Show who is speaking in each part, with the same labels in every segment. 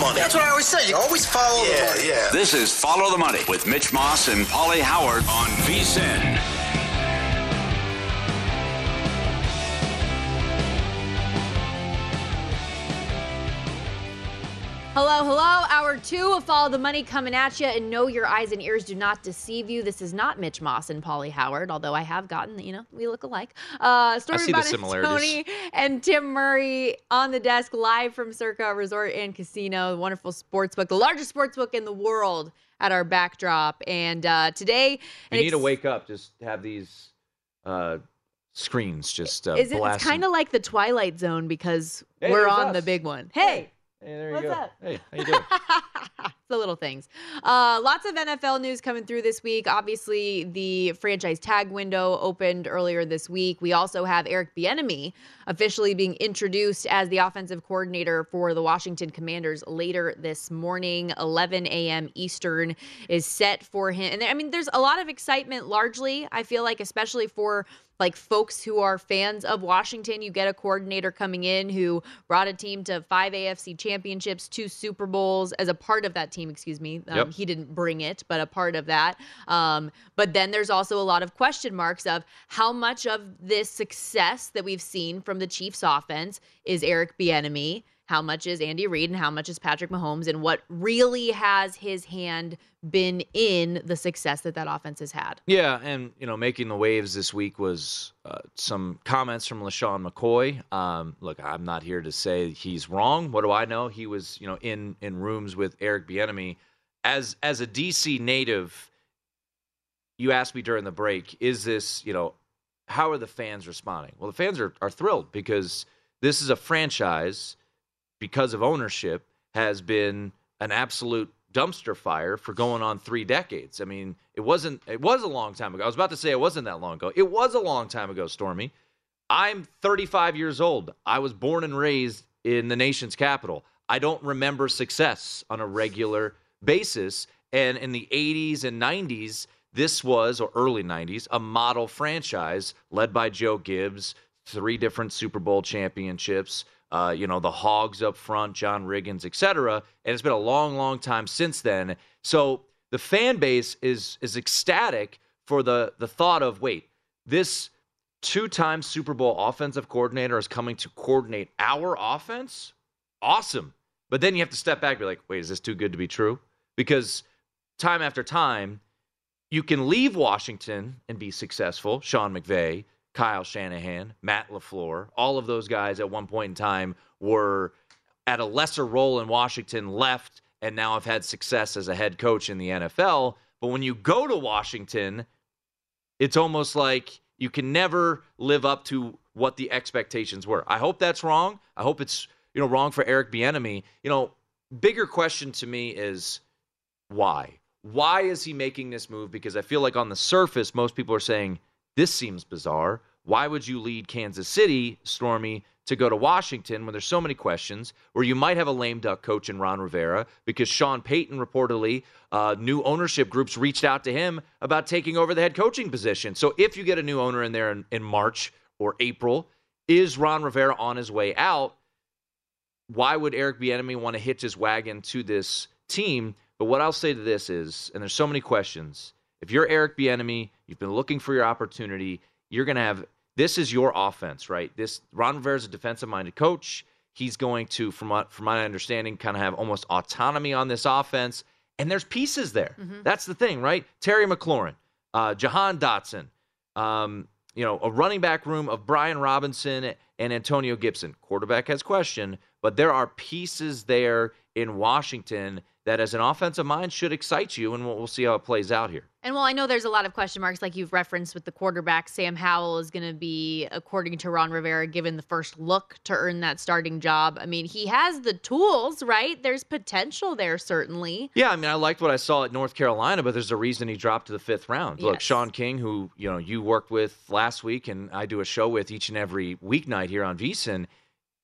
Speaker 1: Money.
Speaker 2: That's what I always say. You always follow the
Speaker 1: Yeah,
Speaker 2: money.
Speaker 1: yeah.
Speaker 3: This is Follow the Money with Mitch Moss and Pauly Howard on VSIN.
Speaker 4: Hello, hello. Hour two of Follow the Money coming at you. And no, your eyes and ears do not deceive you. This is not Mitch Moss and Pauly Howard, although I have gotten, you know, we look alike. Uh,
Speaker 5: Stormy
Speaker 4: Buonantony and Tim Murray on the desk live from Circa Resort and Casino, the wonderful sports book, the largest sports book in the world at our backdrop. And uh, today,
Speaker 5: You need to wake up. Just have these uh, screens just uh,
Speaker 4: Is it, it's kind of like the Twilight Zone because
Speaker 5: Hey,
Speaker 4: we're on the big one. Hey,
Speaker 5: Hey, there you
Speaker 4: What's
Speaker 5: go.
Speaker 4: up?
Speaker 5: Hey, how you doing?
Speaker 4: the little things. Uh, lots of NFL news coming through this week. Obviously, the franchise tag window opened earlier this week. We also have Eric Bieniemy officially being introduced as the offensive coordinator for the Washington Commanders later this morning. 11 a.m. Eastern is set for him. And I mean, there's a lot of excitement. Largely, I feel like, especially for like folks who are fans of Washington. You get a coordinator coming in who brought a team to five AFC championships, two Super Bowls as a part of that team, excuse me. Um,
Speaker 5: Yep.
Speaker 4: He didn't bring it, but a part of that. Um, but then there's also a lot of question marks of how much of this success that we've seen from the Chiefs offense is Eric Bieniemy. How much is Andy Reid and how much is Patrick Mahomes, and what really has his hand been in the success that that offense has had?
Speaker 5: Yeah, and you know, making the waves this week was uh, some comments from LeSean McCoy. Um, look, I'm not here to say he's wrong. What do I know? He was, you know, in in rooms with Eric Bieniemy. As as a DC native, you asked me during the break, is this, you know, how are the fans responding? Well, the fans are are thrilled because this is a franchise because of ownership has been an absolute dumpster fire for going on three decades. I mean, it wasn't it was a long time ago. I was about to say it wasn't that long ago. It was a long time ago, Stormy. I'm 35 years old. I was born and raised in the nation's capital. I don't remember success on a regular basis. And in the 80s and 90s, this was, or early 90s, a model franchise led by Joe Gibbs, three different Super Bowl championships, uh, you know, the Hogs up front, John Riggins, et cetera. And it's been a long, long time since then. So the fan base is is ecstatic for the the thought of wait, this two-time Super Bowl offensive coordinator is coming to coordinate our offense. Awesome. But then you have to step back and be like, wait, is this too good to be true? Because time after time, you can leave Washington and be successful. Sean McVay, Kyle Shanahan, Matt LaFleur, all of those guys at one point in time were at a lesser role in Washington left and now have had success as a head coach in the NFL. But when you go to Washington, it's almost like you can never live up to what the expectations were. I hope that's wrong. I hope it's you know wrong for Eric Bieniemy. You know, bigger question to me is why? Why is he making this move? Because I feel like on the surface, most people are saying this seems bizarre. Why would you lead Kansas City, Stormy, to go to Washington when there's so many questions, where you might have a lame duck coach in Ron Rivera because Sean Payton reportedly, uh, new ownership groups reached out to him about taking over the head coaching position. So if you get a new owner in there in, in March or April, is Ron Rivera on his way out? Why would Eric Bieniemy want to hitch his wagon to this team? But what I'll say to this is, and there's so many questions. If you're Eric Bieniemy, you've been looking for your opportunity. You're going to have this is your offense, right? This Ron Rivera is a defensive-minded coach. He's going to, from my, from my understanding, kind of have almost autonomy on this offense. And there's pieces there. Mm-hmm. That's the thing, right? Terry McLaurin, uh, Jahan Dotson, um, you know, a running back room of Brian Robinson and Antonio Gibson. Quarterback has question, but there are pieces there in Washington that as an offensive mind should excite you, and we'll, we'll, see how it plays out here.
Speaker 4: And well, I know there's a lot of question marks, like you've referenced with the quarterback. Sam Howell is going to be, according to Ron Rivera, given the first look to earn that starting job. I mean, he has the tools, right? There's potential there, certainly.
Speaker 5: Yeah, I mean, I liked what I saw at North Carolina, but there's a reason he dropped to the fifth round. Yes. Look, Sean King, who you know you worked with last week, and I do a show with each and every weeknight here on VSIN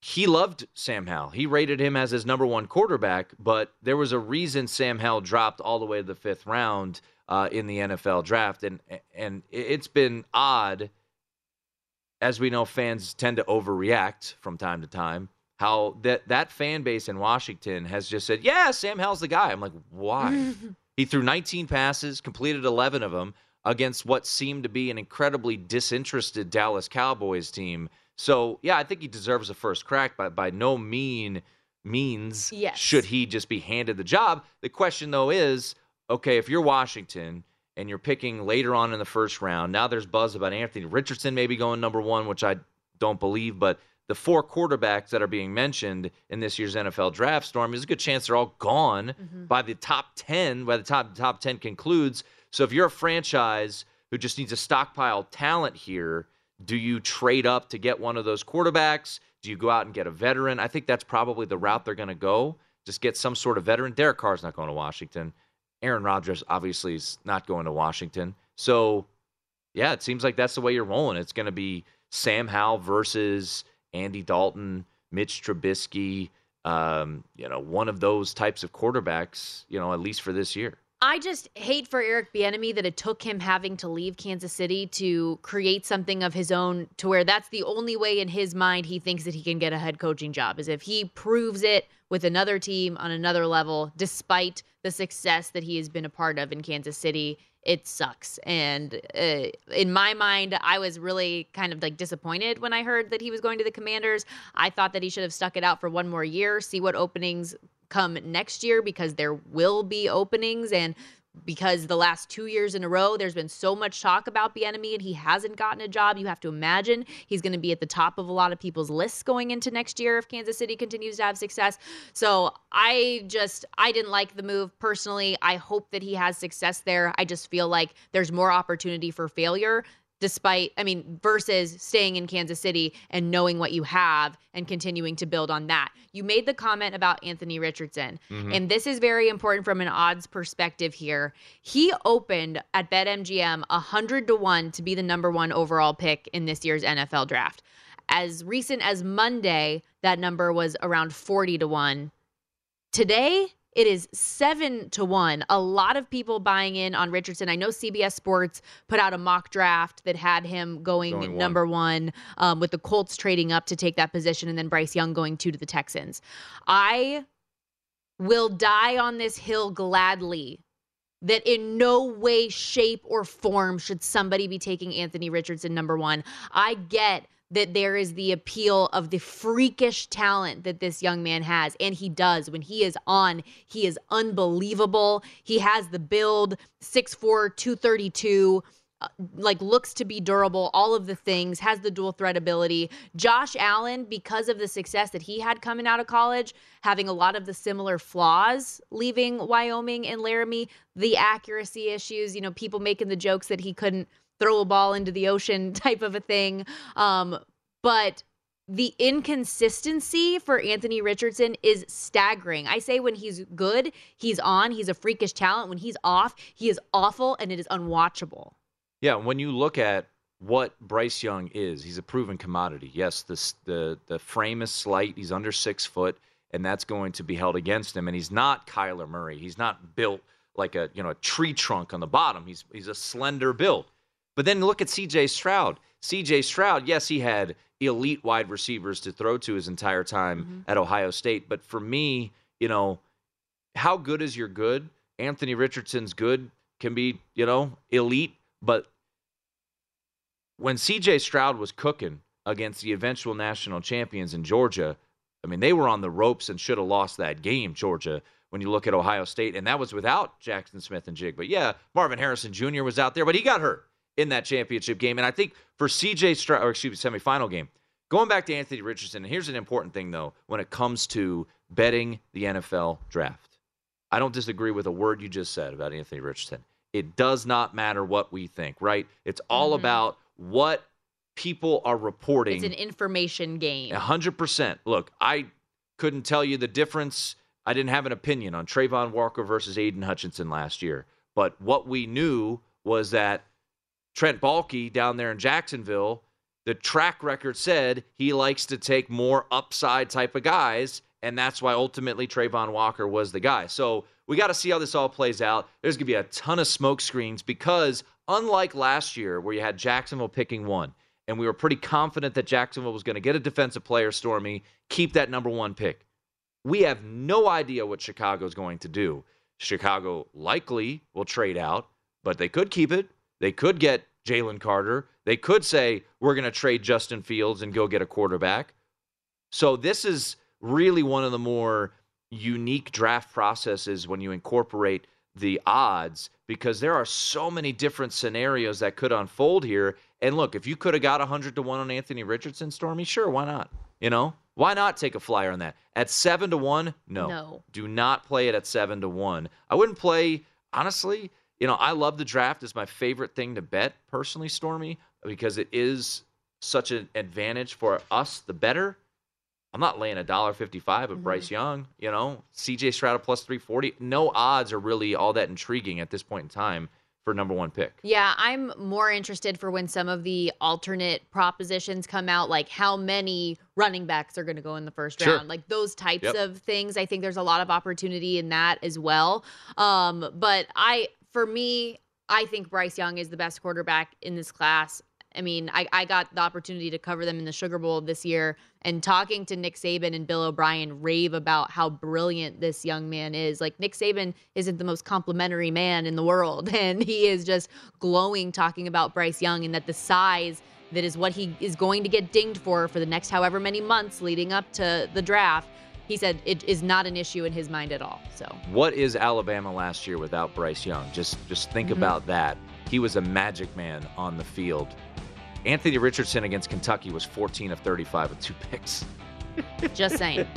Speaker 5: he loved Sam Howell. He rated him as his number one quarterback, but there was a reason Sam Howell dropped all the way to the fifth round uh, in the NFL draft, and and it's been odd. As we know, fans tend to overreact from time to time. How that that fan base in Washington has just said, "Yeah, Sam Howell's the guy." I'm like, why? he threw 19 passes, completed 11 of them against what seemed to be an incredibly disinterested Dallas Cowboys team so yeah, I think he deserves a first crack, but by no mean means yes. should he just be handed the job. The question though is, okay, if you're Washington and you're picking later on in the first round, now there's buzz about Anthony Richardson maybe going number one, which I don't believe, but the four quarterbacks that are being mentioned in this year's NFL draft storm, there's a good chance they're all gone mm-hmm. by the top 10, by the top top 10 concludes. So if you're a franchise who just needs a stockpile talent here, do you trade up to get one of those quarterbacks? Do you go out and get a veteran? I think that's probably the route they're going to go. Just get some sort of veteran. Derek Carr's not going to Washington. Aaron Rodgers obviously is not going to Washington. So, yeah, it seems like that's the way you're rolling. It's going to be Sam Howell versus Andy Dalton, Mitch Trubisky, um, you know, one of those types of quarterbacks, you know, at least for this year.
Speaker 4: I just hate for Eric Bieniemy that it took him having to leave Kansas City to create something of his own to where that's the only way in his mind he thinks that he can get a head coaching job is if he proves it with another team on another level despite the success that he has been a part of in Kansas City it sucks. And uh, in my mind I was really kind of like disappointed when I heard that he was going to the Commanders. I thought that he should have stuck it out for one more year see what openings come next year because there will be openings and because the last two years in a row, there's been so much talk about Bieniemy and he hasn't gotten a job. You have to imagine he's going to be at the top of a lot of people's lists going into next year if Kansas City continues to have success. So I just I didn't like the move personally. I hope that he has success there. I just feel like there's more opportunity for failure despite I mean versus staying in Kansas City and knowing what you have and continuing to build on that. You made the comment about Anthony Richardson mm-hmm. and this is very important from an odds perspective here. He opened at BetMGM 100 to 1 to be the number 1 overall pick in this year's NFL draft. As recent as Monday, that number was around 40 to 1. Today, it is seven to one. A lot of people buying in on Richardson. I know CBS Sports put out a mock draft that had him going, going number one, um, with the Colts trading up to take that position, and then Bryce Young going two to the Texans. I will die on this hill gladly that in no way, shape, or form should somebody be taking Anthony Richardson number one. I get that there is the appeal of the freakish talent that this young man has. And he does. When he is on, he is unbelievable. He has the build 6'4, 232 uh, like looks to be durable, all of the things, has the dual threat ability. Josh Allen, because of the success that he had coming out of college, having a lot of the similar flaws leaving Wyoming and Laramie, the accuracy issues, you know, people making the jokes that he couldn't throw a ball into the ocean type of a thing. Um, but the inconsistency for Anthony Richardson is staggering. I say when he's good, he's on, he's a freakish talent. When he's off, he is awful and it is unwatchable.
Speaker 5: Yeah, when you look at what Bryce Young is, he's a proven commodity. Yes, the the the frame is slight. He's under six foot, and that's going to be held against him. And he's not Kyler Murray. He's not built like a you know a tree trunk on the bottom. He's he's a slender build. But then look at C.J. Stroud. C.J. Stroud, yes, he had elite wide receivers to throw to his entire time mm-hmm. at Ohio State. But for me, you know, how good is your good? Anthony Richardson's good can be, you know, elite, but when CJ Stroud was cooking against the eventual national champions in Georgia, I mean, they were on the ropes and should have lost that game, Georgia, when you look at Ohio State. And that was without Jackson Smith-Njigba. But yeah, Marvin Harrison Jr. was out there, but he got hurt in that championship game. And I think for CJ Stroud, or excuse me, semifinal game, going back to Anthony Richardson, here's an important thing, though, when it comes to betting the NFL draft. I don't disagree with a word you just said about Anthony Richardson. It does not matter what we think, right? It's all mm-hmm. about what people are reporting.
Speaker 4: It's an information game.
Speaker 5: 100%. Look, I couldn't tell you the difference. I didn't have an opinion on Travon Walker versus Aidan Hutchinson last year. But what we knew was that Trent Baalke down there in Jacksonville, the track record said he likes to take more upside type of guys. And that's why ultimately Travon Walker was the guy. So we got to see how this all plays out. There's going to be a ton of smoke screens because unlike last year where you had Jacksonville picking one, and we were pretty confident that Jacksonville was going to get a defensive player, Stormy, keep that number one pick. We have no idea what Chicago's going to do. Chicago likely will trade out, but they could keep it. They could get Jalen Carter. They could say, we're going to trade Justin Fields and go get a quarterback. So this is really one of the more unique draft processes when you incorporate the odds because there are so many different scenarios that could unfold here. And look, if you could have got 100 to 1 on Anthony Richardson, Stormy, sure, why not? You know, why not take a flyer on that? At 7 to 1, no.
Speaker 4: No.
Speaker 5: Do not play it at 7 to 1. I wouldn't play, honestly, you know, I love the draft. It's my favorite thing to bet, personally, Stormy, because it is such an advantage for us, the better. I'm not laying a dollar fifty-five of mm-hmm. Bryce Young. You know, CJ Stroud plus three forty. No odds are really all that intriguing at this point in time for number one pick.
Speaker 4: Yeah, I'm more interested for when some of the alternate propositions come out, like how many running backs are going to go in the first
Speaker 5: sure.
Speaker 4: round, like those types yep. of things. I think there's a lot of opportunity in that as well. Um, but I, for me, I think Bryce Young is the best quarterback in this class. I mean, I, I got the opportunity to cover them in the Sugar Bowl this year and talking to Nick Saban and Bill O'Brien rave about how brilliant this young man is. Like, Nick Saban isn't the most complimentary man in the world, and he is just glowing talking about Bryce Young and that the size that is what he is going to get dinged for for the next however many months leading up to the draft. He said it is not an issue in his mind at all. So,
Speaker 5: what is Alabama last year without Bryce Young? Just just think mm-hmm. about that. He was a magic man on the field Anthony Richardson against Kentucky was 14 of 35 with two picks.
Speaker 4: Just saying.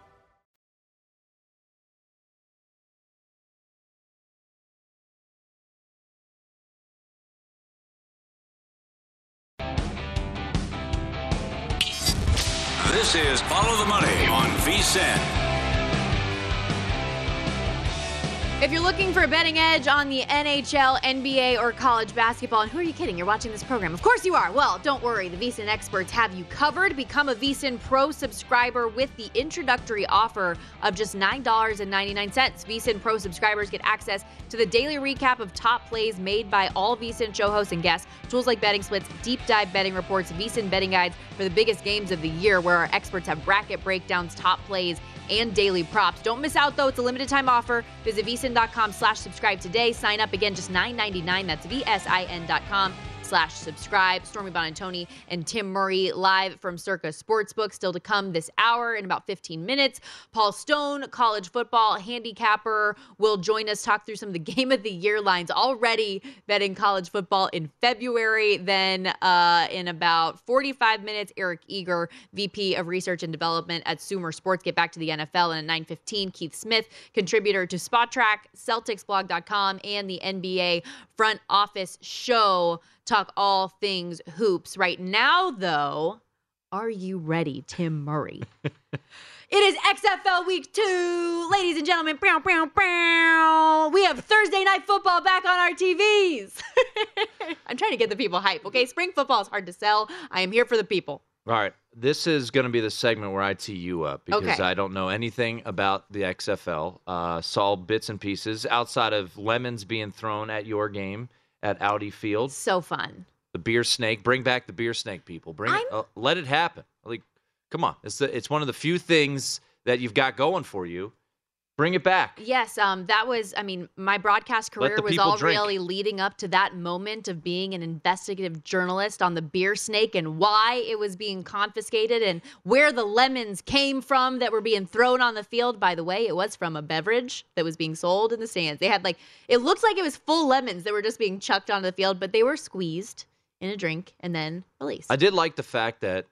Speaker 4: Looking for a betting edge on the NHL, NBA, or college basketball, and who are you kidding? You're watching this program. Of course you are. Well, don't worry. The VSIN experts have you covered. Become a VSIN Pro subscriber with the introductory offer of just $9.99. VSIN Pro subscribers get access to the daily recap of top plays made by all VSIN show hosts and guests, tools like betting splits, deep dive betting reports, VSIN betting guides for the biggest games of the year, where our experts have bracket breakdowns, top plays, and daily props. Don't miss out though. It's a limited time offer. Visit vsin.com slash subscribe today. Sign up again, just $9.99. That's VSIN.com slash subscribe. Stormy Buonantony and Tim Murray live from Circa Sportsbook. Still to come this hour in about 15 minutes. Paul Stone, college football handicapper, will join us talk through some of the game of the year lines already betting college football in February. Then uh, in about 45 minutes, Eric Eager, VP of Research and Development at Sumer Sports, get back to the NFL. And at 9:15, Keith Smith, contributor to Spotrac, CelticsBlog.com, and the NBA Front Office Show talk all things hoops. Right now, though, are you ready, Tim Murray? it is XFL week two. Ladies and gentlemen, brow, brow, brow. we have Thursday night football back on our TVs. I'm trying to get the people hype, okay? Spring football is hard to sell. I am here for the people.
Speaker 5: All right. This is going to be the segment where I tee you up because
Speaker 4: Okay.
Speaker 5: I don't know anything about the XFL. Uh, saw bits and pieces outside of lemons being thrown at your game at Audi Field.
Speaker 4: So fun.
Speaker 5: The beer snake. Bring back the beer snake, people. Bring it. Uh, let it happen. Like, come on. It's the, it's one of the few things that you've got going for you. Bring it back.
Speaker 4: Yes, um, that was. I mean, my broadcast career was all
Speaker 5: drink.
Speaker 4: really leading up to that moment of being an investigative journalist on the beer snake and why it was being confiscated and where the lemons came from that were being thrown on the field. By the way, it was from a beverage that was being sold in the stands. They had like it looked like it was full lemons that were just being chucked onto the field, but they were squeezed in a drink and then released.
Speaker 5: I did like the fact that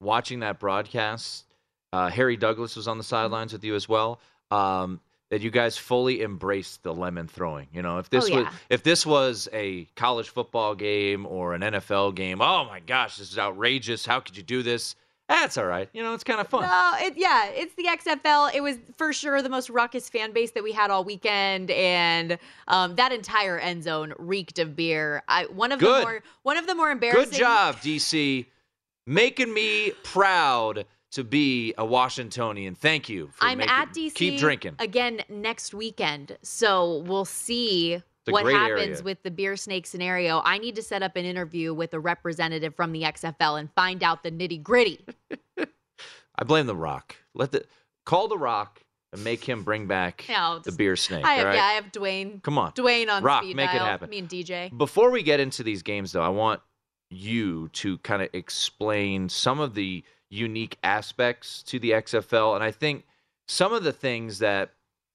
Speaker 5: watching that broadcast, uh, Harry Douglas was on the sidelines with you as well. Um, that you guys fully embraced the lemon throwing. You know, if this
Speaker 4: Oh,
Speaker 5: was if this was a college football game or an NFL game, oh my gosh, this is outrageous. How could you do this? That's all right. You know, it's kind of fun.
Speaker 4: No, it, yeah, it's the XFL. It was for sure the most ruckus fan base that we had all weekend, and um, that entire end zone reeked of beer. I one of
Speaker 5: Good.
Speaker 4: the more one of the more embarrassing.
Speaker 5: Good job, DC, making me proud to be a Washingtonian. Thank you. For
Speaker 4: I'm
Speaker 5: making,
Speaker 4: at DC.
Speaker 5: Keep drinking.
Speaker 4: again next weekend, so we'll see. what happens
Speaker 5: area.
Speaker 4: with the beer snake scenario? I need to set up an interview with a representative from the XFL and find out the nitty gritty.
Speaker 5: I blame the Rock. Let the call the Rock and make him bring back
Speaker 4: No,
Speaker 5: the beer snake.
Speaker 4: I have,
Speaker 5: right?
Speaker 4: yeah, I have Dwayne.
Speaker 5: Come on.
Speaker 4: Dwayne on
Speaker 5: Rock,
Speaker 4: speed
Speaker 5: make it happen.
Speaker 4: Me and DJ.
Speaker 5: Before we get into these games, though, I want you to kind of explain some of the unique aspects to the XFL, and I think some of the things that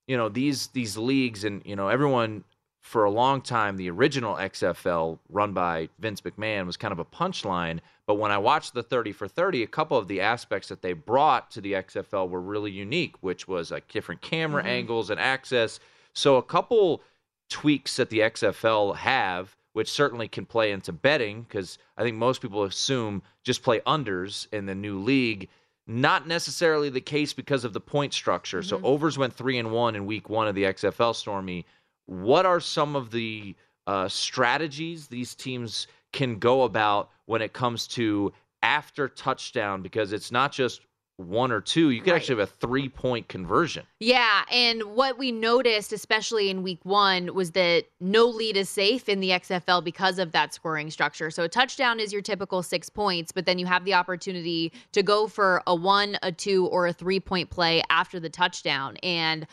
Speaker 5: you know these these leagues and you know everyone for a long time the original XFL run by Vince McMahon was kind of a punchline. But when I watched the 30 for 30 a couple of the aspects that they brought to the XFL were really unique which was like different camera mm-hmm. angles and access. So a couple tweaks that the XFL have which certainly can play into betting because I think most people assume just play unders in the new league not necessarily the case because of the point structure. So
Speaker 4: Mhm.
Speaker 5: overs went three and one in week one of the XFL Stormy. What are some of the uh, strategies these teams can go about when it comes to after touchdown? Because it's not just one or two. You could
Speaker 4: Right.
Speaker 5: actually have a three point conversion.
Speaker 4: Yeah, and what we noticed, especially in week one, was that no lead is safe in the XFL because of that scoring structure. So a touchdown is your typical six points, but then you have the opportunity to go for a one, a two, or a three point play after the touchdown. And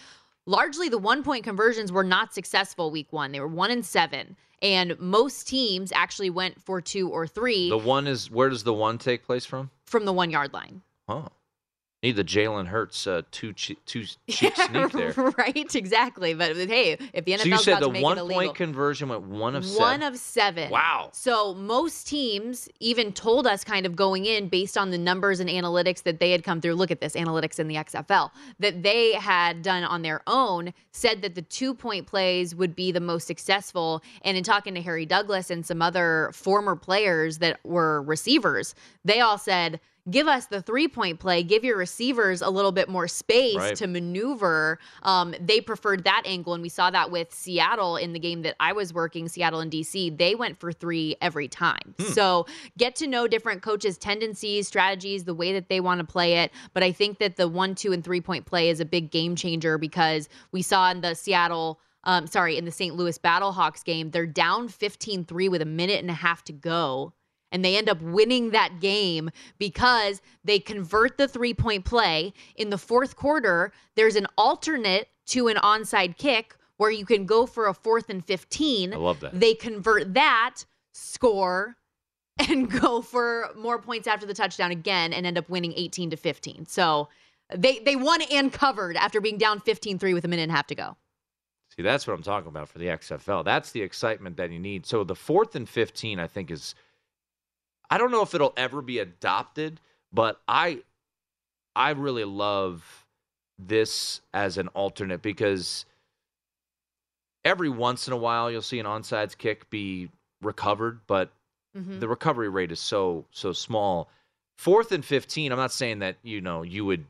Speaker 4: largely the one point conversions were not successful week one. They were one and seven. And most teams actually went for two or three
Speaker 5: The one is where does the one take place from?
Speaker 4: from the one yard line.
Speaker 5: Oh, need the Jalen Hurts uh, two che- two cheap sneak there.
Speaker 4: right, exactly. But hey, if the NFL's
Speaker 5: So you said the one point conversion went one of seven.
Speaker 4: One of seven.
Speaker 5: Wow.
Speaker 4: So most teams even told us kind of going in based on the numbers and analytics that they had come through. Look at this analytics in the XFL that they had done on their own said that the two point plays would be the most successful. And in talking to Harry Douglas and some other former players that were receivers, they all said, Give us the three point play, give your receivers a little bit more space
Speaker 5: Right.
Speaker 4: to maneuver. Um, they preferred that angle. And we saw that with Seattle in the game that I was working, Seattle and DC. They went for three every time. So get to know different coaches' tendencies, strategies, the way that they want to play it. But I think that the one, two, and three point play is a big game changer because we saw in the Seattle. Um, sorry, in the St. Louis Battlehawks game, they're down 15 3 with a minute and a half to go and they end up winning that game because they convert the three point play. In the fourth quarter, there's an alternate to an onside kick where you can go for a fourth and 15.
Speaker 5: I love that.
Speaker 4: They convert that, score, and go for more points after the touchdown again and end up winning 18 to 15. So they, they won and covered after being down 15 3 with a minute and a half to go.
Speaker 5: See, that's what I'm talking about for the XFL. That's the excitement that you need. So the fourth and 15, I think, is. I don't know if it'll ever be adopted, but I, I really love this as an alternate because every once in a while you'll see an onside kick be recovered, but
Speaker 4: Mhm.
Speaker 5: the recovery rate is so so small. Fourth and fifteen. I'm not saying that you know you would.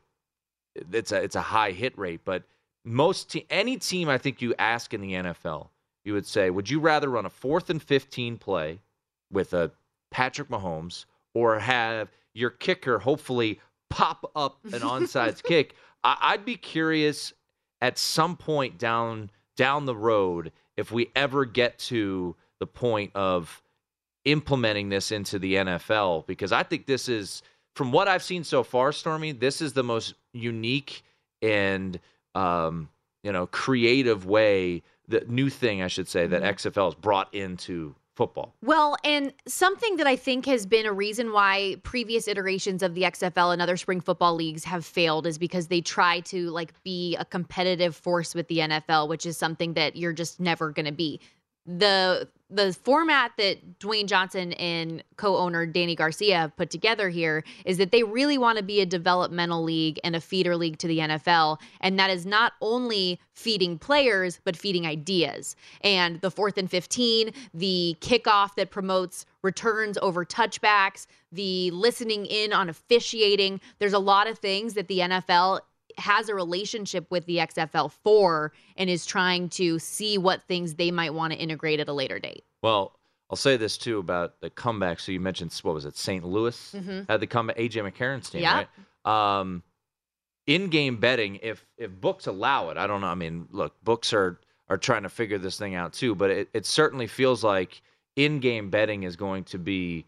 Speaker 5: It's a it's a high hit rate, but most te- any team I think you ask in the NFL, you would say, would you rather run a fourth and fifteen play with a Patrick Mahomes or have your kicker hopefully pop up an onside kick? I, I'd be curious at some point down down the road if we ever get to the point of implementing this into the NFL because I think this is from what I've seen so far Stormy this is the most unique and um, you know creative way the new thing I should say that XFL has brought into football.
Speaker 4: Well, and something that I think has been a reason why previous iterations of the XFL and other spring football leagues have failed is because they try to like be a competitive force with the NFL, which is something that you're just never going to be. The the format that Dwayne Johnson and co-owner Dany Garcia have put together here is that they really want to be a developmental league and a feeder league to the NFL and that is not only feeding players but feeding ideas. And the 4th and 15, the kickoff that promotes returns over touchbacks, the listening in on officiating, there's a lot of things that the NFL has a relationship with the XFL for and is trying to see what things they might want to integrate at a later date.
Speaker 5: Well, I'll say this too about the comeback. So you mentioned what was it? St. Louis had the comeback. AJ McCarron's team,
Speaker 4: Yeah.
Speaker 5: right? Um, in-game betting, if if books allow it, I don't know. I mean, look, books are are trying to figure this thing out too, but it, it certainly feels like in-game betting is going to be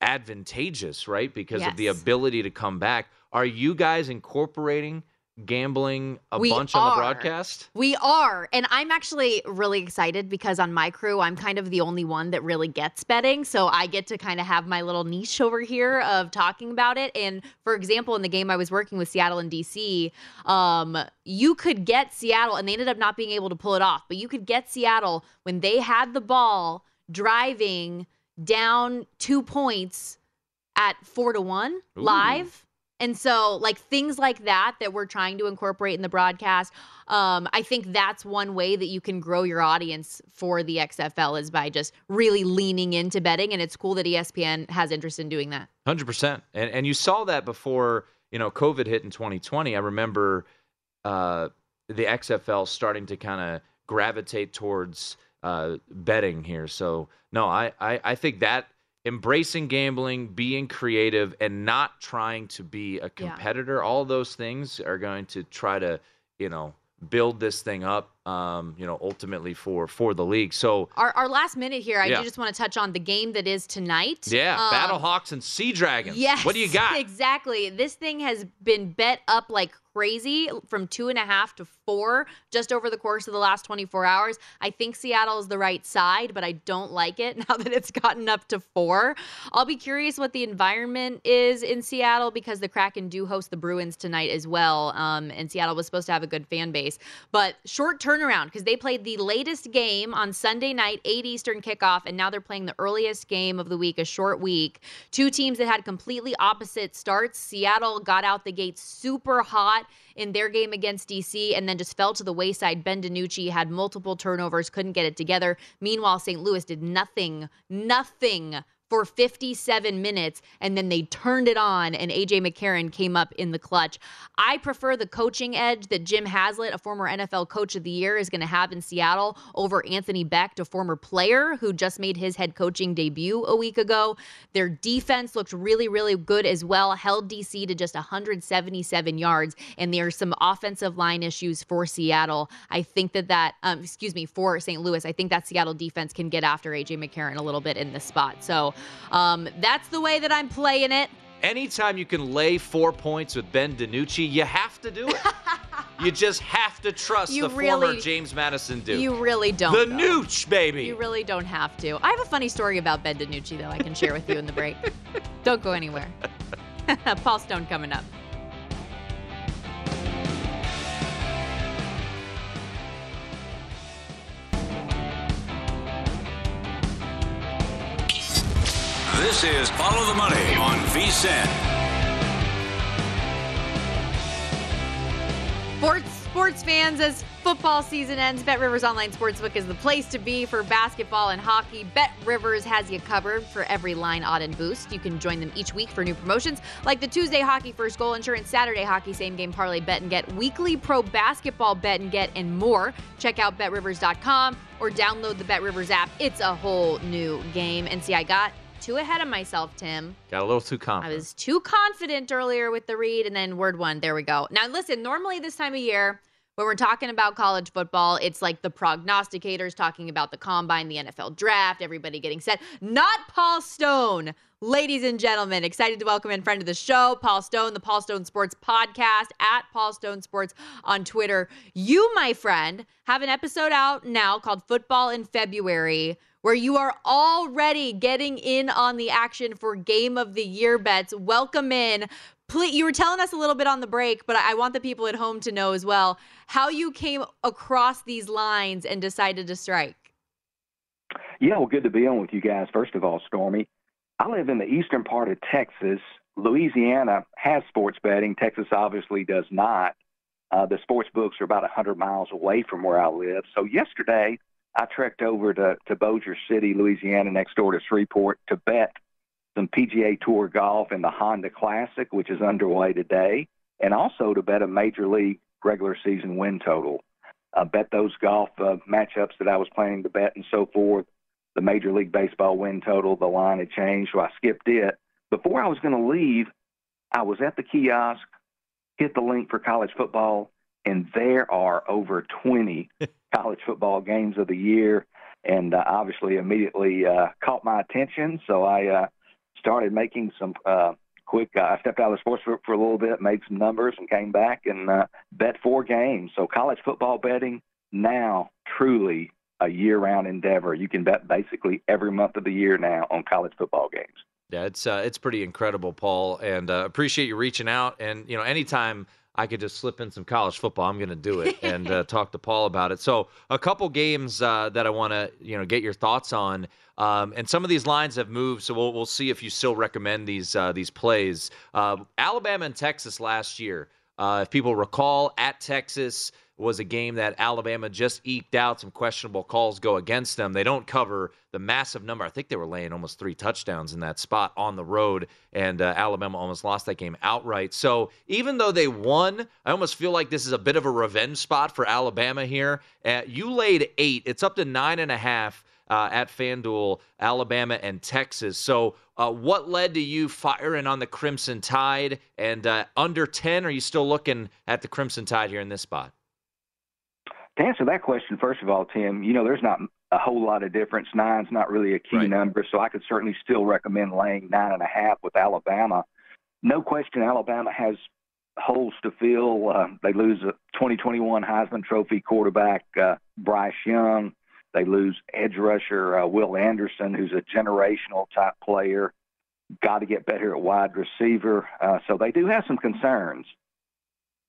Speaker 5: advantageous, right? Because of the ability to come back. Are you guys incorporating gambling a
Speaker 4: We
Speaker 5: bunch on the broadcast?
Speaker 4: We are. And I'm actually really excited because on my crew, I'm kind of the only one that really gets betting. So I get to kind of have my little niche over here of talking about it. And for example, in the game I was working with Seattle and DC, um, you could get Seattle, and they ended up not being able to pull it off, but you could get Seattle when they had the ball driving down two points at four to one
Speaker 5: Ooh.
Speaker 4: live. And so, like things like that, that we're trying to incorporate in the broadcast, um, I think that's one way that you can grow your audience for the XFL is by just really leaning into betting. And it's cool that ESPN has interest in doing that.
Speaker 5: Hundred percent, and and you saw that before you know, COVID hit in 2020, I remember uh, the XFL starting to kind of gravitate towards uh, betting here. So no, I, I I think that embracing gambling, being creative, and not trying to be a competitor, yeah. all those things are going to try to, you know, build this thing up um, you know, ultimately for for the league. So
Speaker 4: our, our last minute here, I yeah. do just want to touch on the game that is tonight.
Speaker 5: Yeah, um, Battlehawks and Sea Dragons. Yes, what do you got?
Speaker 4: Exactly. This thing has been bet up like crazy from two and a half to four just over the course of the last 24 hours. I think Seattle is the right side, but I don't like it now that it's gotten up to four. I'll be curious what the environment is in Seattle because the Kraken do host the Bruins tonight as well. Um, and Seattle was supposed to have a good fan base. But short turnaround because they played the latest game on Sunday night, 8 Eastern kickoff, and now they're playing the earliest game of the week, a short week. Two teams that had completely opposite starts. Seattle got out the gate super hot in their game against DC and then just fell to the wayside. Ben DiNucci had multiple turnovers, couldn't get it together. Meanwhile, St. Louis did nothing, nothing for 57 minutes and then they turned it on and AJ McCarron came up in the clutch. I prefer the coaching edge that Jim Haslett, a former NFL coach of the year, is going to have in Seattle over Anthony Becht, a former player who just made his head coaching debut a week ago. Their defense looked really, really good as well, held DC to just 177 yards. And there are some offensive line issues for Seattle. I think that that, um, excuse me, for St. Louis, I think that Seattle defense can get after AJ McCarron a little bit in this spot. So, um, that's the way that I'm playing it.
Speaker 5: Anytime you can lay four points with Ben DiNucci, you have to do it. you just have to trust you the really, former James Madison dude.
Speaker 4: You really don't.
Speaker 5: The though. Nooch, baby.
Speaker 4: You really don't have to. I have a funny story about Ben DiNucci, though, I can share with you in the break. don't go anywhere. Paul Stone coming up.
Speaker 3: This is Follow the Money on VSIN.
Speaker 4: Sports, sports fans, as football season ends, Bet Rivers Online Sportsbook is the place to be for basketball and hockey. Bet Rivers has you covered for every line, odd, and boost. You can join them each week for new promotions like the Tuesday Hockey First Goal Insurance, Saturday Hockey Same Game Parlay Bet and Get, Weekly Pro Basketball Bet and Get, and more. Check out BetRivers.com or download the Bet Rivers app. It's a whole new game. And see, I got too ahead of myself, Tim.
Speaker 5: Got a little too confident.
Speaker 4: I was too confident earlier with the read, and then word one. There we go. Now, listen, normally this time of year, when we're talking about college football, it's like the prognosticators talking about the combine, the NFL draft, everybody getting set. Not Paul Stone. Ladies and gentlemen, excited to welcome in friend of the show, Paul Stone, the Paul Stone Sports Podcast at Paul Stone Sports on Twitter. You, my friend, have an episode out now called Football in February where you are already getting in on the action for game of the year bets. Welcome in. Please, you were telling us a little bit on the break, but I want the people at home to know as well how you came across these lines and decided to strike.
Speaker 6: Yeah, well, good to be on with you guys. First of all, Stormy, I live in the eastern part of Texas. Louisiana has sports betting. Texas obviously does not. Uh, the sports books are about 100 miles away from where I live. So yesterday, I trekked over to, to Bossier City, Louisiana, next door to Shreveport, to bet some PGA Tour golf in the Honda Classic, which is underway today, and also to bet a Major League regular season win total. I bet those golf uh, matchups that I was planning to bet and so forth. The Major League Baseball win total, the line had changed, so I skipped it. Before I was going to leave, I was at the kiosk, hit the link for college football, and there are over 20 college football games of the year, and uh, obviously immediately uh, caught my attention. So I uh, started making some uh, quick. Uh, I stepped out of the sports book for a little bit, made some numbers, and came back and uh, bet four games. So college football betting now truly a year-round endeavor. You can bet basically every month of the year now on college football games.
Speaker 5: Yeah, it's uh, it's pretty incredible, Paul, and uh, appreciate you reaching out. And you know, anytime I could just slip in some college football. I'm going to do it and uh, talk to Paul about it. So, a couple games uh, that I want to you know get your thoughts on, um, and some of these lines have moved. So we'll we'll see if you still recommend these uh, these plays. Uh, Alabama and Texas last year. Uh, if people recall, at Texas, was a game that Alabama just eked out. Some questionable calls go against them. They don't cover the massive number. I think they were laying almost three touchdowns in that spot on the road, and uh, Alabama almost lost that game outright. So even though they won, I almost feel like this is a bit of a revenge spot for Alabama here. Uh, you laid eight, it's up to nine and a half. Uh, at FanDuel, Alabama and Texas. So, uh, what led to you firing on the Crimson Tide? And uh, under 10, are you still looking at the Crimson Tide here in this spot?
Speaker 6: To answer that question, first of all, Tim, you know, there's not a whole lot of difference. Nine's not really a key right. number, so I could certainly still recommend laying nine and a half with Alabama. No question, Alabama has holes to fill. Uh, they lose a 2021 Heisman Trophy quarterback uh, Bryce Young. They lose edge rusher uh, Will Anderson, who's a generational type player. Got to get better at wide receiver. Uh, so they do have some concerns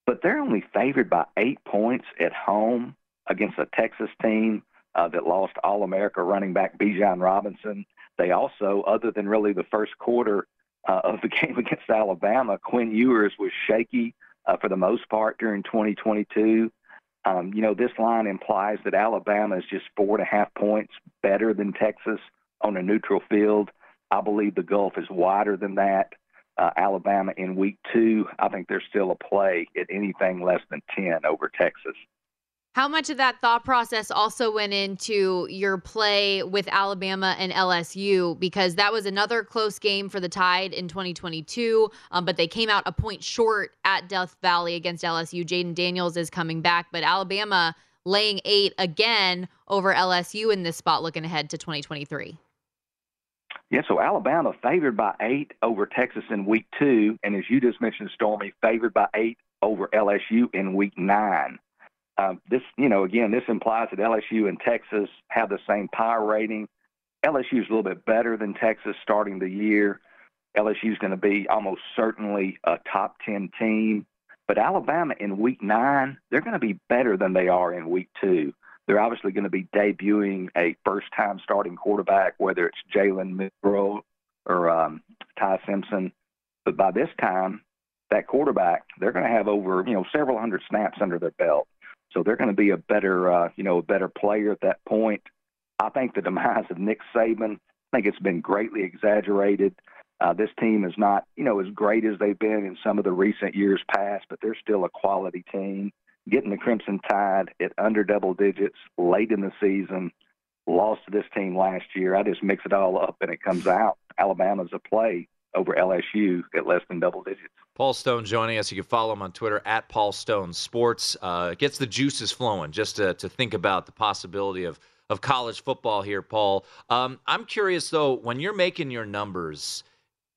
Speaker 6: but they're only favored by eight points at home against a Texas team uh, that lost All America running back Bijan Robinson. They also, other than really the first quarter uh, of the game against Alabama, Quinn Ewers was shaky uh, for the most part during 2022. Um, you know, this line implies that Alabama is just four and a half points better than Texas on a neutral field. I believe the gulf is wider than that uh, Alabama in week two, I think there's still a play at anything less than 10 over Texas.
Speaker 4: How much of that thought process also went into your play with Alabama and LSU? Because that was another close game for the Tide in 2022, um, but they came out a point short at Death Valley against LSU. Jayden Daniels is coming back, but Alabama laying eight again over LSU in this spot looking ahead to 2023.
Speaker 6: Yeah, so Alabama favored by eight over Texas in week two, and as you just mentioned, Stormy favored by eight over LSU in week nine. Um, this, you know, again, this implies that LSU and Texas have the same power rating. LSU is a little bit better than Texas starting the year. LSU is going to be almost certainly a top 10 team. But Alabama in week nine, they're going to be better than they are in week two. They're obviously going to be debuting a first time starting quarterback, whether it's Jalen Milroe or um, Ty Simpson. But by this time, that quarterback, they're going to have over, you know, several hundred snaps under their belt. So they're going to be a better, uh, you know, a better player at that point. I think the demise of Nick Saban, I think it's been greatly exaggerated. Uh, this team is not, you know, as great as they've been in some of the recent years past, but they're still a quality team getting the Crimson Tide at under double digits late in the season, lost to this team last year. I just mix it all up and it comes out. Alabama's a play over LSU at less than double digits.
Speaker 5: Paul Stone joining us. You can follow him on Twitter at Paul Stone Sports. Uh, gets the juices flowing just to, to think about the possibility of of college football here, Paul. Um, I'm curious though, when you're making your numbers,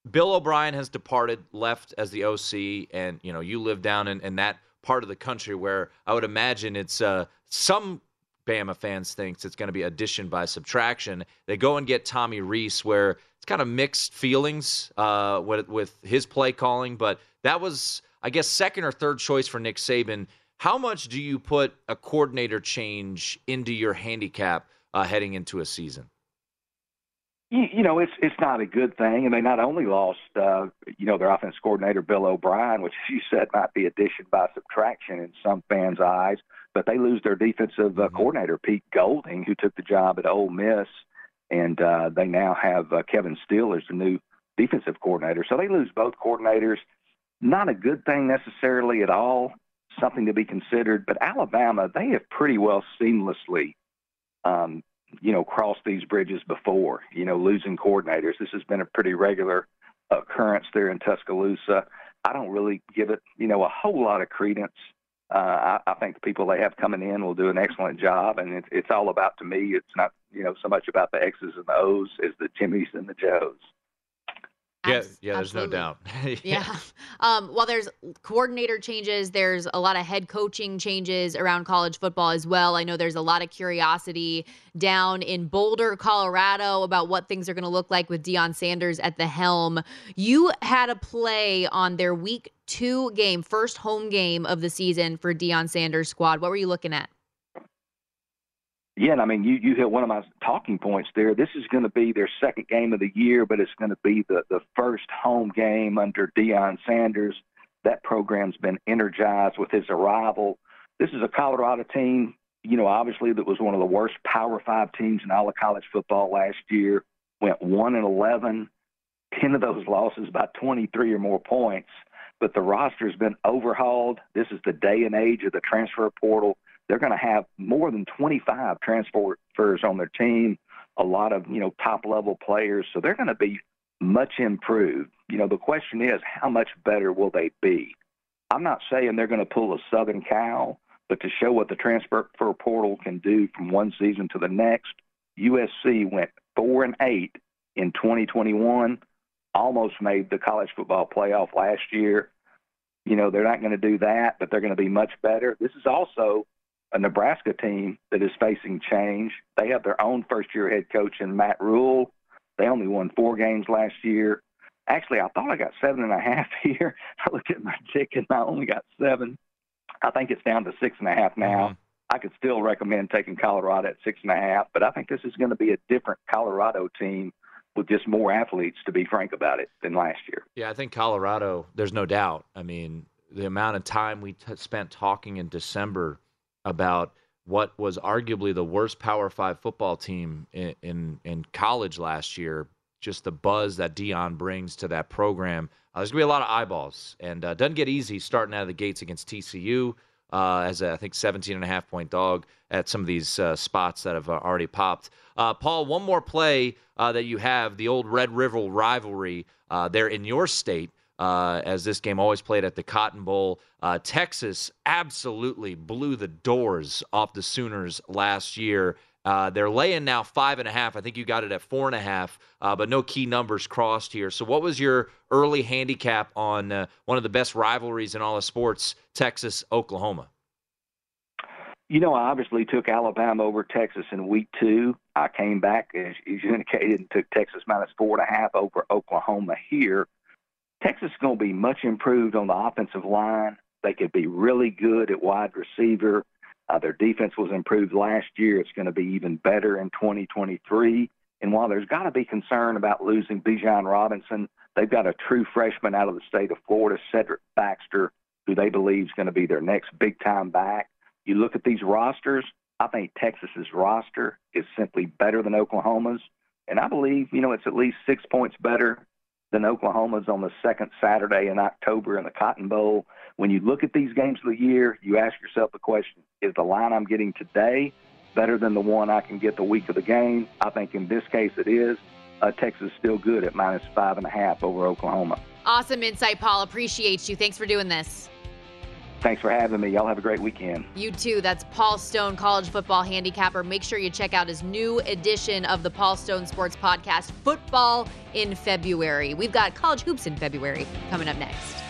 Speaker 5: Bill O'Brien has departed, left as the OC, and you know you live down in, in that part of the country where I would imagine it's uh, some Bama fans thinks it's going to be addition by subtraction. They go and get Tommy Rees, where it's kind of mixed feelings uh, with, with his play calling, but that was, I guess, second or third choice for Nick Saban. How much do you put a coordinator change into your handicap uh, heading into a season?
Speaker 6: You, you know, it's it's not a good thing, and they not only lost, uh, you know, their offense coordinator Bill O'Brien, which you said might be addition by subtraction in some fans' eyes, but they lose their defensive uh, mm-hmm. coordinator Pete Golding, who took the job at Ole Miss, and uh, they now have uh, Kevin Steele as the new defensive coordinator. So they lose both coordinators. Not a good thing necessarily at all. Something to be considered. But Alabama, they have pretty well seamlessly um, you know, crossed these bridges before, you know, losing coordinators. This has been a pretty regular occurrence there in Tuscaloosa. I don't really give it, you know, a whole lot of credence. Uh, I, I think the people they have coming in will do an excellent job, and it, it's all about to me. It's not, you know, so much about the X's and the O's as the Jimmys and the Joes.
Speaker 5: Yeah, yeah, there's Absolutely. no doubt.
Speaker 4: yeah. yeah. Um, while there's coordinator changes, there's a lot of head coaching changes around college football as well. I know there's a lot of curiosity down in Boulder, Colorado about what things are going to look like with Deion Sanders at the helm. You had a play on their week two game, first home game of the season for Deion Sanders' squad. What were you looking at?
Speaker 6: Yeah, and I mean, you you hit one of my talking points there. This is going to be their second game of the year, but it's going to be the the first home game under Deion Sanders. That program's been energized with his arrival. This is a Colorado team, you know, obviously that was one of the worst Power Five teams in all of college football last year. Went one and eleven. Ten of those losses by 23 or more points. But the roster's been overhauled. This is the day and age of the transfer portal. They're going to have more than 25 transfers on their team. A lot of you know top level players, so they're going to be much improved. You know, the question is, how much better will they be? I'm not saying they're going to pull a Southern Cal, but to show what the transfer portal can do from one season to the next, USC went four and eight in 2021, almost made the college football playoff last year. You know, they're not going to do that, but they're going to be much better. This is also a Nebraska team that is facing change. They have their own first year head coach in Matt Rhule. They only won four games last year. Actually, I thought I got seven and a half here. I looked at my ticket and I only got seven. I think it's down to six and a half now. Mm-hmm. I could still recommend taking Colorado at six and a half, but I think this is going to be a different Colorado team with just more athletes, to be frank about it, than last year.
Speaker 5: Yeah, I think Colorado, there's no doubt. I mean, the amount of time we t- spent talking in December about what was arguably the worst Power Five football team in, in, in college last year. Just the buzz that Deion brings to that program. Uh, there's gonna be a lot of eyeballs, and uh, doesn't get easy starting out of the gates against TCU uh, as a, I think 17 and a half point dog at some of these uh, spots that have uh, already popped. Uh, Paul, one more play that you have the old Red River rivalry there in your state uh, as this game always played at the Cotton Bowl. Uh, Texas absolutely blew the doors off the Sooners last year. Uh, they're laying now five and a half. I think you got it at four and a half, uh, but no key numbers crossed here. So, what was your early handicap on uh, one of the best rivalries in all of sports, Texas Oklahoma?
Speaker 6: You know, I obviously took Alabama over Texas in week two. I came back, as, you indicated, and took Texas minus four and a half over Oklahoma here. Texas is going to be much improved on the offensive line. They could be really good at wide receiver. Uh, their defense was improved last year. It's going to be even better in 2023. And while there's got to be concern about losing Bijan Robinson, they've got a true freshman out of the state of Florida, Cedric Baxter, who they believe is going to be their next big time back. You look at these rosters, I think Texas's roster is simply better than Oklahoma's. And I believe, you know, it's at least six points better than Oklahoma's on the second Saturday in October in the Cotton Bowl. When you look at these games of the year, you ask yourself the question is the line I'm getting today better than the one I can get the week of the game? I think in this case it is. Uh, Texas is still good at minus five and a half over Oklahoma.
Speaker 4: Awesome insight, Paul. Appreciate you. Thanks for doing this.
Speaker 6: Thanks for having me. Y'all have a great weekend.
Speaker 4: You too. That's Paul Stone, college football handicapper. Make sure you check out his new edition of the Paul Stone Sports Podcast, Football in February. We've got college hoops in February coming up next.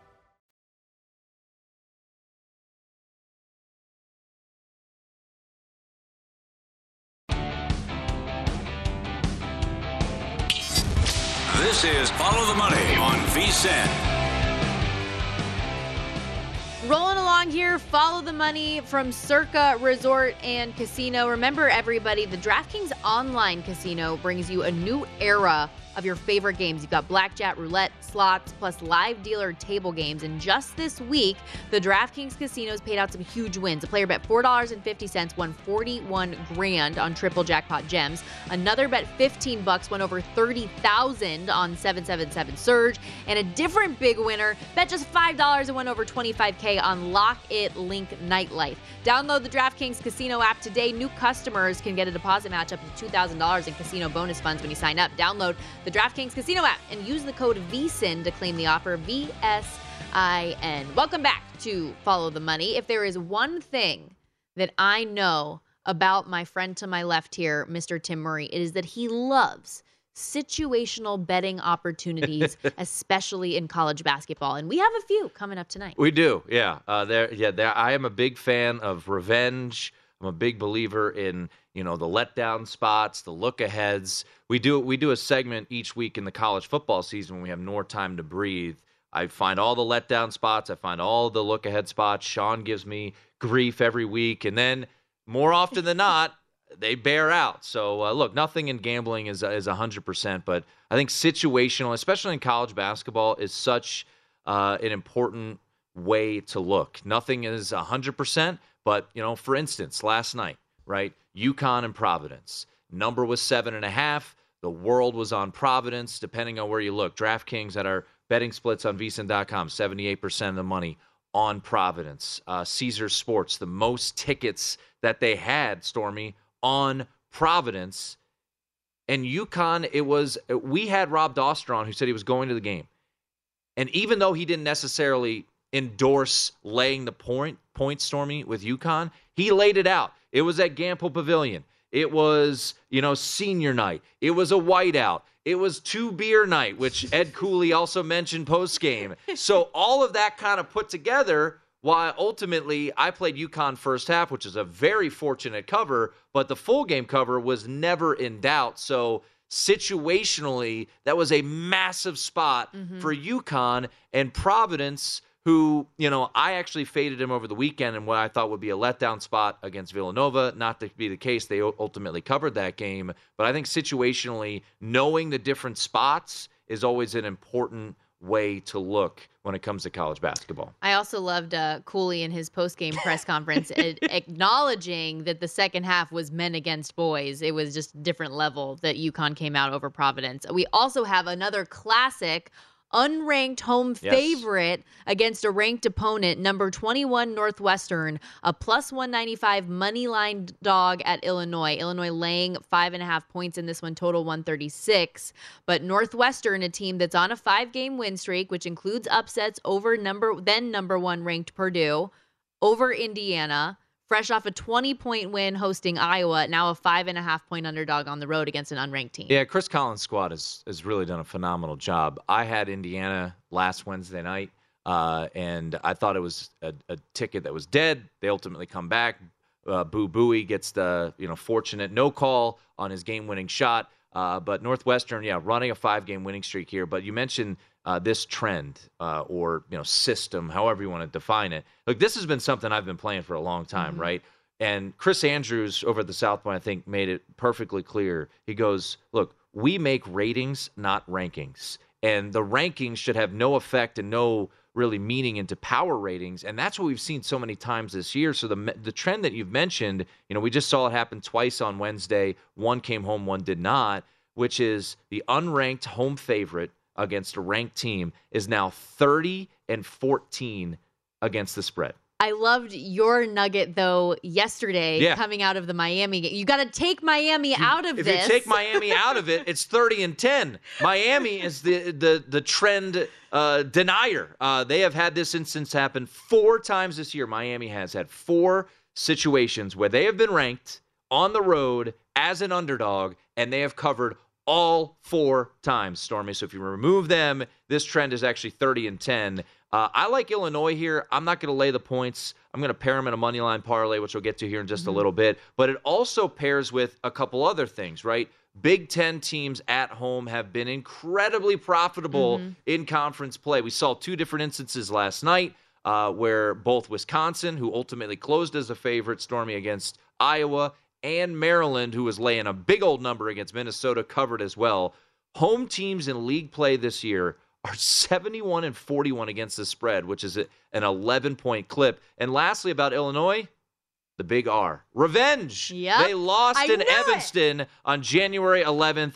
Speaker 3: Follow the money
Speaker 4: from Circa Resort and Casino. Remember, everybody, the DraftKings Online Casino brings you a new era of your favorite games. You've got blackjack, roulette, slots, plus live dealer table games. And just this week, the DraftKings casinos paid out some huge wins. A player bet $4.50 won 41 grand on triple jackpot gems. Another bet 15 bucks won over 30,000 on 777 surge. And a different big winner bet just $5 and won over 25k on Lock It Link Nightlife. Download the DraftKings Casino app today. New customers can get a deposit match up to $2,000 in casino bonus funds when you sign up. Download the DraftKings Casino app and use the code VSIN to claim the offer VSIN. Welcome back to Follow the Money. If there is one thing that I know about my friend to my left here, Mr. Tim Murray, it is that he loves situational betting opportunities, especially in college basketball. And we have a few coming up tonight.
Speaker 5: We do, yeah. Uh, there, yeah. There, I am a big fan of revenge. I'm a big believer in you know the letdown spots, the look aheads. We do we do a segment each week in the college football season when we have more time to breathe. I find all the letdown spots. I find all the look ahead spots. Sean gives me grief every week, and then more often than not, they bear out. So uh, look, nothing in gambling is is hundred percent, but I think situational, especially in college basketball, is such uh, an important way to look. Nothing is hundred percent, but you know, for instance, last night, right? UConn and Providence. Number was seven and a half. The world was on Providence, depending on where you look. DraftKings at our betting splits on VSIN.com, 78% of the money on Providence. Uh, Caesars Sports, the most tickets that they had, Stormy, on Providence. And UConn, it was, we had Rob Dauster who said he was going to the game. And even though he didn't necessarily endorse laying the point, point Stormy with UConn, he laid it out. It was at Gampel Pavilion. It was, you know, senior night. It was a whiteout. It was two beer night, which Ed Cooley also mentioned post game. So all of that kind of put together, while ultimately I played UConn first half, which is a very fortunate cover, but the full game cover was never in doubt. So situationally, that was a massive spot mm-hmm. for UConn and Providence who, you know, I actually faded him over the weekend in what I thought would be a letdown spot against Villanova. Not to be the case, they ultimately covered that game. But I think situationally, knowing the different spots is always an important way to look when it comes to college basketball.
Speaker 4: I also loved uh, Cooley in his post-game press conference acknowledging that the second half was men against boys. It was just different level that UConn came out over Providence. We also have another classic unranked home yes. favorite against a ranked opponent, number 21 Northwestern, a plus 195 money line dog at Illinois. Illinois laying five and a half points in this one, total 136. But Northwestern, a team that's on a five game win streak, which includes upsets over number then number one ranked Purdue, over Indiana fresh off a 20 point win hosting Iowa, now a five and a half point underdog on the road against an unranked team.
Speaker 5: Yeah, Chris Collins' squad has, has really done a phenomenal job. I had Indiana last Wednesday night, uh, and I thought it was a, a, ticket that was dead. They ultimately come back. Uh, Boo Buie gets the you know fortunate no call on his game winning shot. Uh, but Northwestern, yeah, running a five game winning streak here. But you mentioned uh, this trend uh, or you know system, however you want to define it. Like this has been something I've been playing for a long time, mm-hmm. right? And Chris Andrews over at the South Point, I think, made it perfectly clear. He goes, "Look, we make ratings, not rankings, and the rankings should have no effect and no." really meaning into power ratings and that's what we've seen so many times this year so the the trend that you've mentioned you know we just saw it happen twice on Wednesday one came home one did not which is the unranked home favorite against a ranked team is now 30 and 14 against the spread.
Speaker 4: I loved your nugget though yesterday
Speaker 5: Yeah.
Speaker 4: coming out of the Miami game. You got to take Miami out of
Speaker 5: if
Speaker 4: this.
Speaker 5: If you take Miami out of it, it's 30 and 10. Miami is the the the trend uh, denier. Uh, they have had this instance happen four times this year. Miami has had four situations where they have been ranked on the road as an underdog, and they have covered all four times, Stormy. So if you remove them, this trend is actually 30 and 10. Uh, I like Illinois here. I'm not going to lay the points. I'm going to pair them in a money line parlay, which we'll get to here in just a little bit. But it also pairs with a couple other things, right? Big Ten teams at home have been incredibly profitable in conference play. We saw two different instances last night uh, where both Wisconsin, who ultimately closed as a favorite, Stormy against Iowa, and Maryland, who was laying a big old number against Minnesota, covered as well. Home teams in league play this year are 71 and 41 against the spread, which is an 11 point clip. And lastly, about Illinois, the big R. Revenge.
Speaker 4: Yep.
Speaker 5: They lost
Speaker 4: I
Speaker 5: in
Speaker 4: knew it.
Speaker 5: Evanston on January 11th.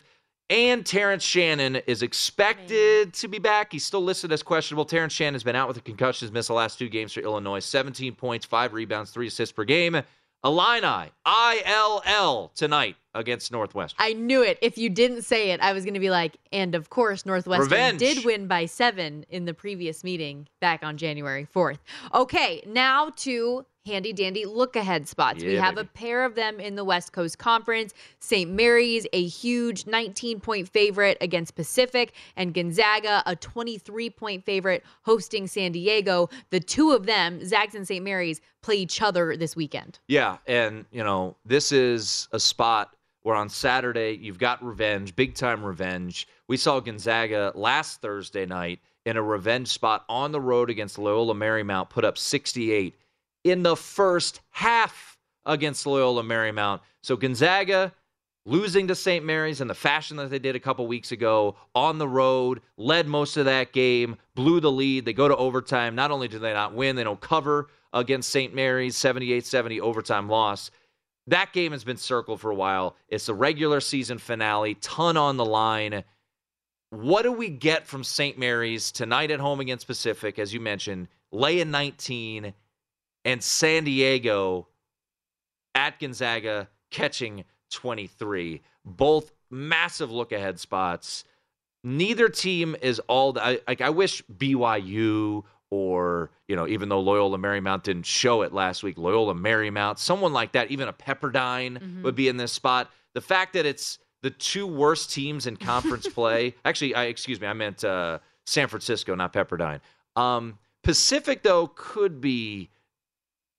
Speaker 5: And Terrence Shannon is expected to be back. He's still listed as questionable. Terrence Shannon has been out with a concussion, has missed the last two games for Illinois. 17 points, five rebounds, three assists per game. Illini, ILL tonight against Northwestern.
Speaker 4: I knew it. If you didn't say it, I was going to be like, and of course, Northwestern
Speaker 5: Revenge.
Speaker 4: did win by seven in the previous meeting back on January 4th. Okay, now to handy dandy look ahead spots. we have
Speaker 5: baby.
Speaker 4: a pair of them in the West Coast Conference. St. Mary's, a huge 19 point favorite against Pacific, and Gonzaga, a 23 point favorite hosting San Diego. The two of them, Zags and St. Mary's, play each other this weekend.
Speaker 5: Yeah, and you know, this is a spot where on Saturday you've got revenge, big time revenge. We saw Gonzaga last Thursday night in a revenge spot on the road against Loyola Marymount put up 68 in the first half against Loyola Marymount. So Gonzaga losing to St. Mary's in the fashion that they did a couple weeks ago on the road, led most of that game, blew the lead. They go to overtime. Not only do they not win, they don't cover against St. Mary's 78 70 overtime loss. That game has been circled for a while. It's the regular season finale, ton on the line. What do we get from St. Mary's tonight at home against Pacific, as you mentioned, lay in 19, and San Diego at Gonzaga catching 23. Both massive look ahead spots. Neither team is all. I, like I wish BYU or you know even though Loyola Marymount didn't show it last week, Loyola Marymount, someone like that, even a Pepperdine would be in this spot. The fact that it's the two worst teams in conference play. Actually, I excuse me, I meant uh, San Francisco, not Pepperdine. Um, Pacific though could be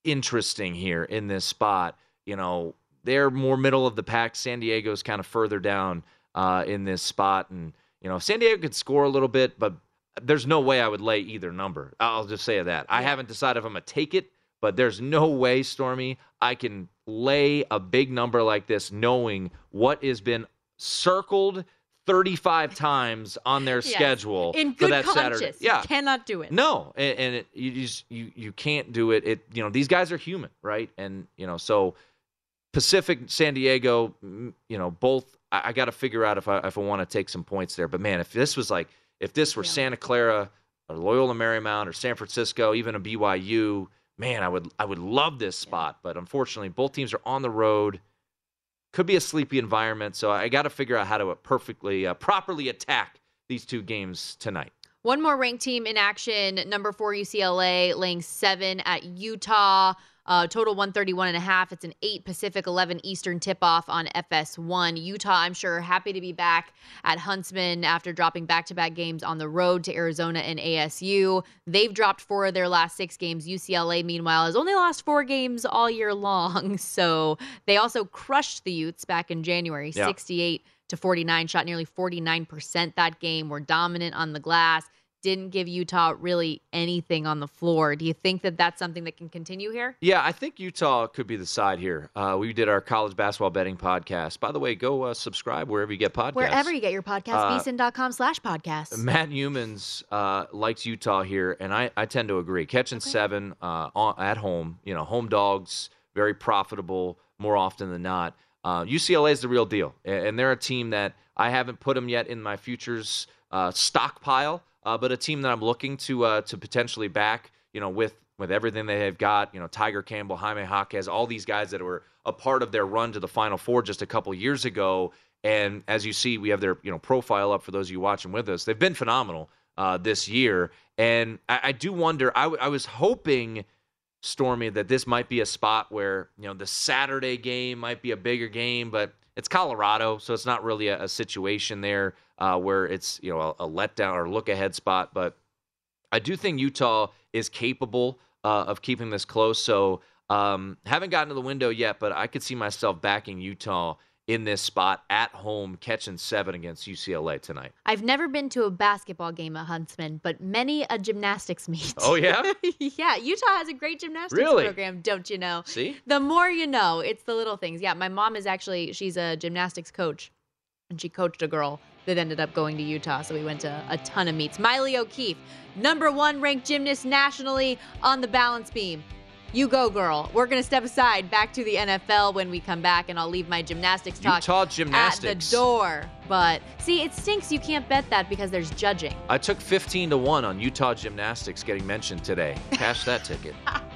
Speaker 5: interesting here in this spot. You know, they're more middle of the pack. San Diego's kind of further down uh, in this spot, and you know, San Diego could score a little bit, but there's no way I would lay either number. I'll just say that. I haven't decided if I'm gonna take it, but there's no way, Stormy, I can lay a big number like this, knowing what has been circled 35 times on their
Speaker 4: Yes.
Speaker 5: schedule
Speaker 4: In
Speaker 5: for that
Speaker 4: conscience.
Speaker 5: Saturday.
Speaker 4: You
Speaker 5: Yeah,
Speaker 4: cannot do it.
Speaker 5: no, and, and it, you just you you can't do it. It you know these guys are human, right? And you know so Pacific, San Diego, you know both. I, I got to figure out if I if I want to take some points there. But man, if this was like if this were
Speaker 4: Yeah.
Speaker 5: Santa Clara or Loyola Marymount or San Francisco, even a BYU, man, I would I would love this spot. But unfortunately, both teams are on the road. Could be a sleepy environment, so I got to figure out how to perfectly, uh, properly attack these two games tonight.
Speaker 4: One more ranked team in action. Number four, UCLA, laying seven at Utah. Uh, total 131 and a half. It's an 8 Pacific, 11 Eastern tip off on FS1. Utah, I'm sure, happy to be back at Huntsman after dropping back to back games on the road to Arizona and ASU. They've dropped four of their last six games. UCLA, meanwhile, has only lost four games all year long. So they also crushed the Utes back in January,
Speaker 5: Yeah.
Speaker 4: 68 to 49, shot nearly 49% that game, were dominant on the glass didn't give Utah really anything on the floor. Do you think that that's something that can continue here?
Speaker 5: Yeah, I think Utah could be the side here. Uh, we did our college basketball betting podcast. By the way, go uh, subscribe wherever you get podcasts.
Speaker 4: Wherever you get your podcast,
Speaker 5: Uh,
Speaker 4: vsin.com slash podcast.
Speaker 5: Matt Youmans uh, likes Utah here, and I, I tend to agree. Catching seven uh, on, at home, you know, home dogs, very profitable more often than not. Uh, UCLA is the real deal, and they're a team that I haven't put them yet in my futures uh, stockpile. Uh, but a team that I'm looking to uh, to potentially back. You know, with with everything they have got, you know, Tiger Campbell, Jaime Jaquez, all these guys that were a part of their run to the Final Four just a couple years ago. And as you see, we have their you know profile up for those of you watching with us. They've been phenomenal uh, this year, and I, I do wonder. I, w- I was hoping. Stormy, that this might be a spot where you know the Saturday game might be a bigger game, but it's Colorado, so it's not really a, a situation there uh, where it's you know a, a letdown or look ahead spot. But I do think Utah is capable uh, of keeping this close. So um, haven't gotten to the window yet, but I could see myself backing Utah in this spot at home, catching seven against UCLA tonight.
Speaker 4: I've never been to a basketball game at Huntsman, but many a gymnastics meet.
Speaker 5: Oh yeah,
Speaker 4: yeah. Utah has a great gymnastics
Speaker 5: Really?
Speaker 4: program, don't you know?
Speaker 5: see,
Speaker 4: The more you know, it's the little things. Yeah, my mom is actually she's a gymnastics coach, and she coached a girl that ended up going to Utah. So we went to a ton of meets. Maile O'Keefe, number one ranked gymnast nationally on the balance beam. You go, girl. We're gonna step aside back to the NFL when we come back, and I'll leave my gymnastics talk
Speaker 5: Utah
Speaker 4: at the door. But see, it stinks. You can't bet that because there's judging.
Speaker 5: I took 15 to 1 on Utah gymnastics getting mentioned today. Cash that ticket.